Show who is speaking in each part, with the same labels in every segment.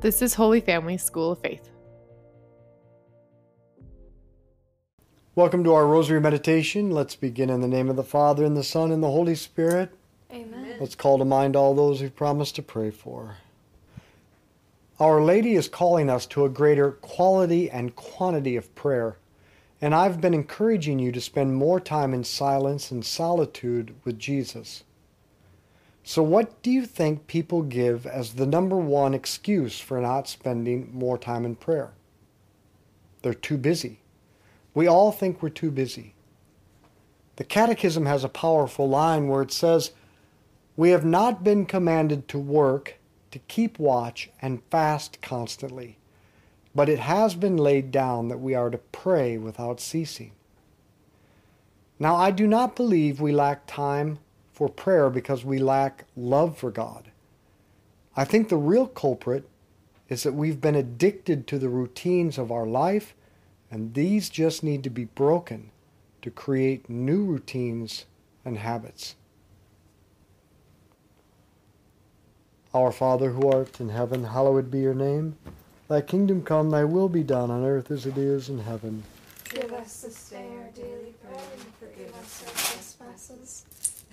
Speaker 1: This is Holy Family School of Faith.
Speaker 2: Welcome to our Rosary Meditation. Let's begin in the name of the Father, and the Son, and the Holy Spirit.
Speaker 3: Amen.
Speaker 2: Let's call to mind all those we've promised to pray for. Our Lady is calling us to a greater quality and quantity of prayer, and I've been encouraging you to spend more time in silence and solitude with Jesus. So, what do you think people give as the number one excuse for not spending more time in prayer? They're too busy. We all think we're too busy. The Catechism has a powerful line where it says, We have not been commanded to work, to keep watch, and fast constantly, but it has been laid down that we are to pray without ceasing. Now, I do not believe we lack time for prayer because we lack love for God. I think the real culprit is that we've been addicted to the routines of our life and these just need to be broken to create new routines and habits. Our Father who art in heaven, hallowed be your name. Thy kingdom come, thy will be done on earth as it is in heaven.
Speaker 3: Give us this day our daily bread and forgive us our trespasses,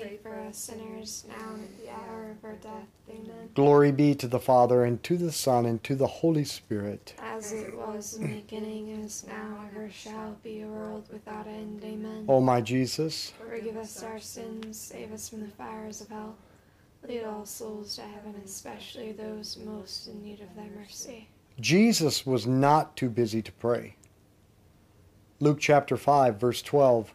Speaker 3: pray for us sinners, now and at the hour of our death. Amen.
Speaker 2: Glory be to the Father, and to the Son, and to the Holy Spirit.
Speaker 3: As it was in the beginning, is now, ever shall be, a world without end. Amen.
Speaker 2: O my Jesus,
Speaker 3: Forgive us our sins, save us from the fires of hell. Lead all souls to heaven, especially those most in need of thy mercy.
Speaker 2: Jesus was not too busy to pray. Luke chapter 5, verse 12.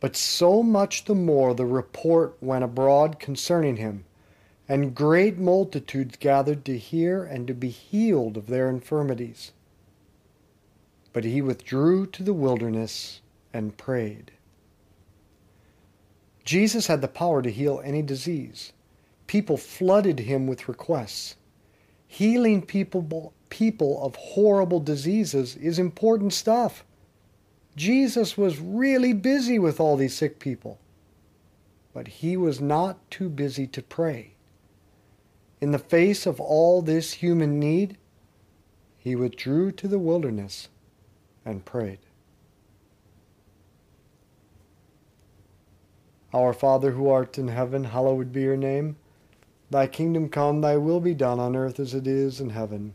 Speaker 2: But so much the more the report went abroad concerning him, and great multitudes gathered to hear and to be healed of their infirmities. But he withdrew to the wilderness and prayed. Jesus had the power to heal any disease. People flooded him with requests. Healing people, people of horrible diseases is important stuff. Jesus was really busy with all these sick people, but he was not too busy to pray. In the face of all this human need, he withdrew to the wilderness and prayed. Our Father who art in heaven, hallowed be your name. Thy kingdom come, thy will be done on earth as it is in heaven.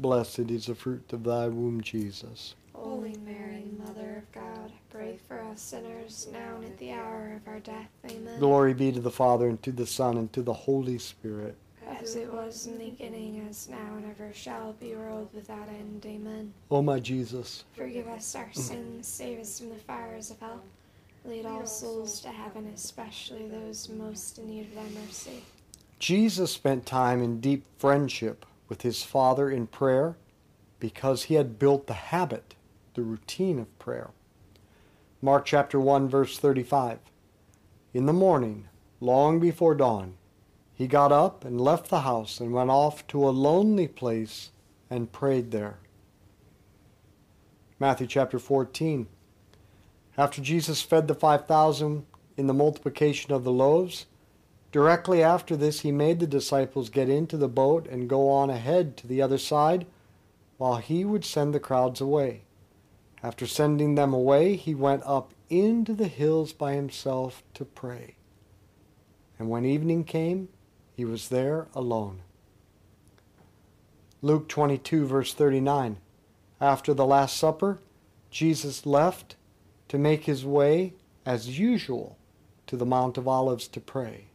Speaker 2: blessed is the fruit of thy womb, Jesus.
Speaker 3: Holy Mary, Mother of God, pray for us sinners, now and at the hour of our death. Amen.
Speaker 2: Glory be to the Father, and to the Son, and to the Holy Spirit.
Speaker 3: As it was in the beginning, as now, and ever shall be, world without end. Amen.
Speaker 2: O my Jesus,
Speaker 3: Forgive us our sins, save us from the fires of hell. Lead all souls to heaven, especially those most in need of thy mercy.
Speaker 2: Jesus spent time in deep friendship with his Father in prayer because he had built the habit, the routine of prayer. Mark chapter 1 verse 35. In the morning, long before dawn, he got up and left the house and went off to a lonely place and prayed there. Matthew chapter 14. After Jesus fed the 5,000 in the multiplication of the loaves, directly after this he made the disciples get into the boat and go on ahead to the other side while he would send the crowds away. After sending them away, he went up into the hills by himself to pray. And when evening came, he was there alone. Luke 22, verse 39. After the Last Supper, Jesus left to make his way, as usual, to the Mount of Olives to pray.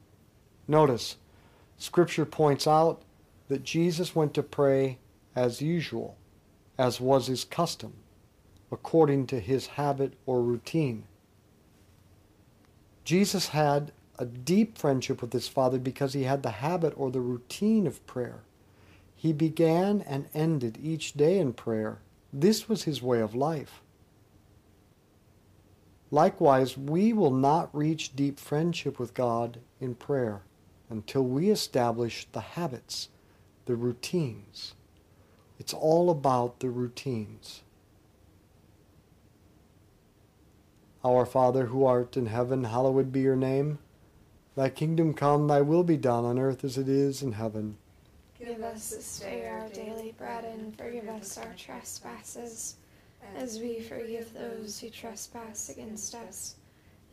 Speaker 2: Notice, Scripture points out that Jesus went to pray as usual, as was his custom, according to his habit or routine. Jesus had a deep friendship with his Father because he had the habit or the routine of prayer. He began and ended each day in prayer. This was his way of life. Likewise, we will not reach deep friendship with God in prayer until we establish the habits, the routines. It's all about the routines. Our Father who art in heaven, hallowed be your name. Thy kingdom come, thy will be done on earth as it is in heaven.
Speaker 3: Give us this day our daily bread and forgive us our trespasses, as we forgive those who trespass against us.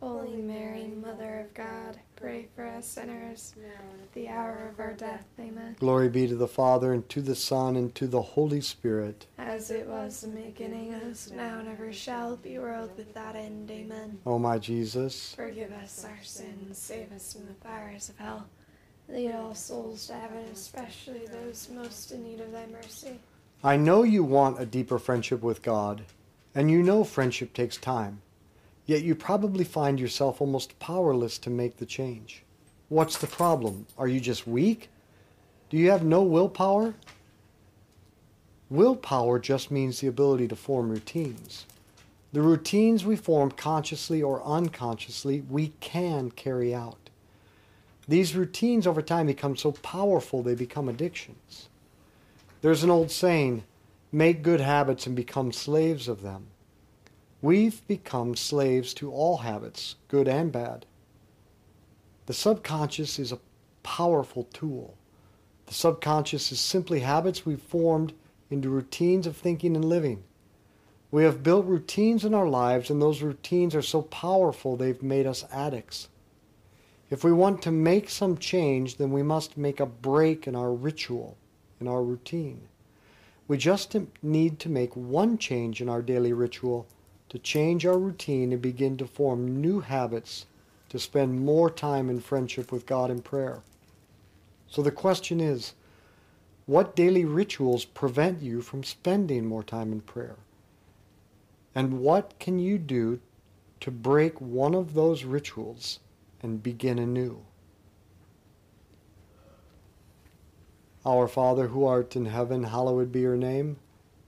Speaker 3: Holy Mary, Mother of God, pray for us sinners, now and at the hour of our death. Amen.
Speaker 2: Glory be to the Father, and to the Son, and to the Holy Spirit.
Speaker 3: As it was in the beginning, is now, and ever shall be, world without end. Amen.
Speaker 2: O my Jesus,
Speaker 3: Forgive us our sins, save us from the fires of hell. Lead all souls to heaven, especially those most in need of thy mercy.
Speaker 2: I know you want a deeper friendship with God, and you know friendship takes time. Yet you probably find yourself almost powerless to make the change. What's the problem? Are you just weak? Do you have no willpower? Willpower just means the ability to form routines. The routines we form consciously or unconsciously, we can carry out. These routines over time become so powerful they become addictions. There's an old saying make good habits and become slaves of them. We've become slaves to all habits, good and bad. The subconscious is a powerful tool. The subconscious is simply habits we've formed into routines of thinking and living. We have built routines in our lives, and those routines are so powerful they've made us addicts. If we want to make some change, then we must make a break in our ritual, in our routine. We just need to make one change in our daily ritual to change our routine and begin to form new habits to spend more time in friendship with God in prayer. So the question is what daily rituals prevent you from spending more time in prayer? And what can you do to break one of those rituals and begin anew? Our Father who art in heaven, hallowed be your name.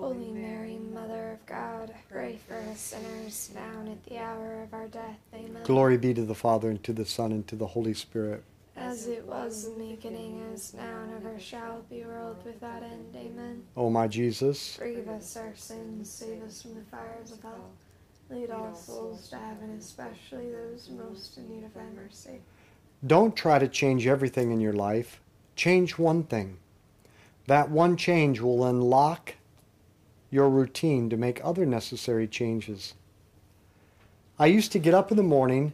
Speaker 3: Holy Mary, Mother of God, pray for us sinners, now and at the hour of our death. Amen.
Speaker 2: Glory be to the Father, and to the Son, and to the Holy Spirit.
Speaker 3: As it was in the beginning, is now, and ever shall be, world without end. Amen.
Speaker 2: O my Jesus,
Speaker 3: Forgive us our sins, save us from the fires of hell. Lead all souls to heaven, especially those most in need of thy mercy.
Speaker 2: don't try to change everything in your life. Change one thing. That one change will unlock your routine to make other necessary changes. I used to get up in the morning,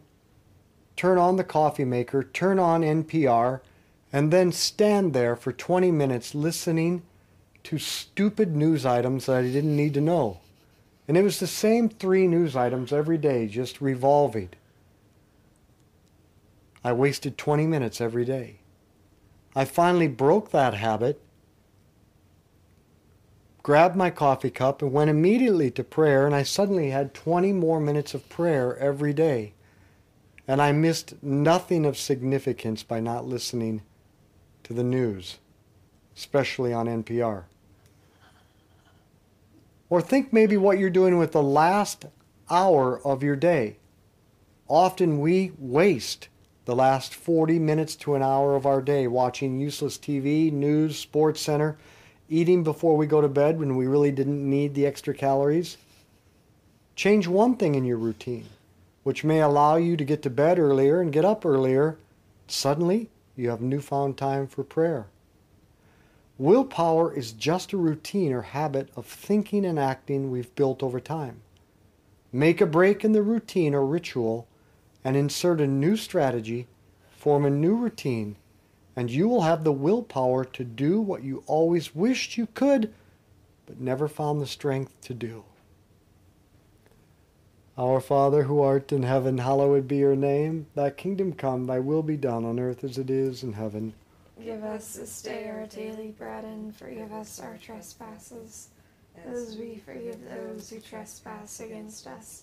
Speaker 2: turn on the coffee maker, turn on NPR, and then stand there for 20 minutes listening to stupid news items that I didn't need to know. And it was the same three news items every day, just revolving. I wasted 20 minutes every day. I finally broke that habit, grabbed my coffee cup, and went immediately to prayer, and I suddenly had 20 more minutes of prayer every day. And I missed nothing of significance by not listening to the news, especially on NPR. Or think maybe what you're doing with the last hour of your day. Often we waste the last 40 minutes to an hour of our day watching useless TV, news, SportsCenter, eating before we go to bed when we really didn't need the extra calories. Change one thing in your routine, which may allow you to get to bed earlier and get up earlier. Suddenly, you have newfound time for prayer. Willpower is just a routine or habit of thinking and acting we've built over time. Make a break in the routine or ritual and insert a new strategy, form a new routine, and you will have the willpower to do what you always wished you could, but never found the strength to do. Our Father who art in heaven, hallowed be your name. Thy kingdom come, thy will be done on earth as it is in heaven.
Speaker 3: Give us this day our daily bread, and forgive us our trespasses, as we forgive those who trespass against us.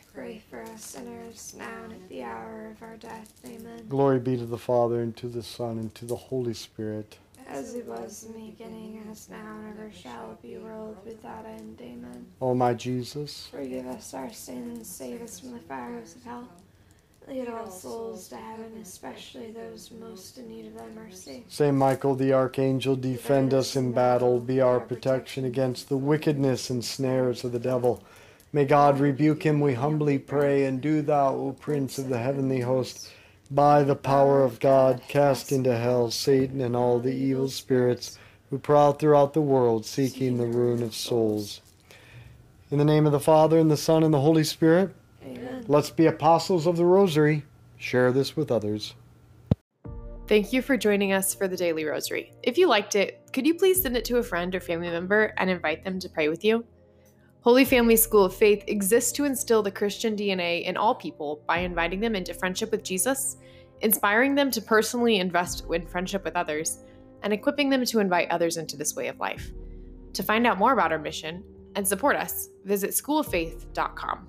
Speaker 3: pray for us sinners, now and at the hour of our death. Amen.
Speaker 2: Glory be to the Father, and to the Son, and to the Holy Spirit.
Speaker 3: As it was in the beginning, as now, and ever shall be, world without end. Amen.
Speaker 2: O my Jesus,
Speaker 3: Forgive us our sins, save us from the fires of hell. Lead all souls to heaven, especially those most in need of thy mercy.
Speaker 2: Saint Michael the Archangel, defend us in battle, be our protection against the wickedness and snares of the devil. May God rebuke him, we humbly pray, and do thou, O Prince of the heavenly host, by the power of God, cast into hell Satan and all the evil spirits who prowl throughout the world seeking the ruin of souls. In the name of the Father, and the Son, and the Holy Spirit,
Speaker 3: Amen.
Speaker 2: let's be apostles of the Rosary. Share this with others.
Speaker 1: Thank you for joining us for the Daily Rosary. If you liked it, could you please send it to a friend or family member and invite them to pray with you? Holy Family School of Faith exists to instill the Christian DNA in all people by inviting them into friendship with Jesus, inspiring them to personally invest in friendship with others, and equipping them to invite others into this way of life. To find out more about our mission and support us, visit schooloffaith.com.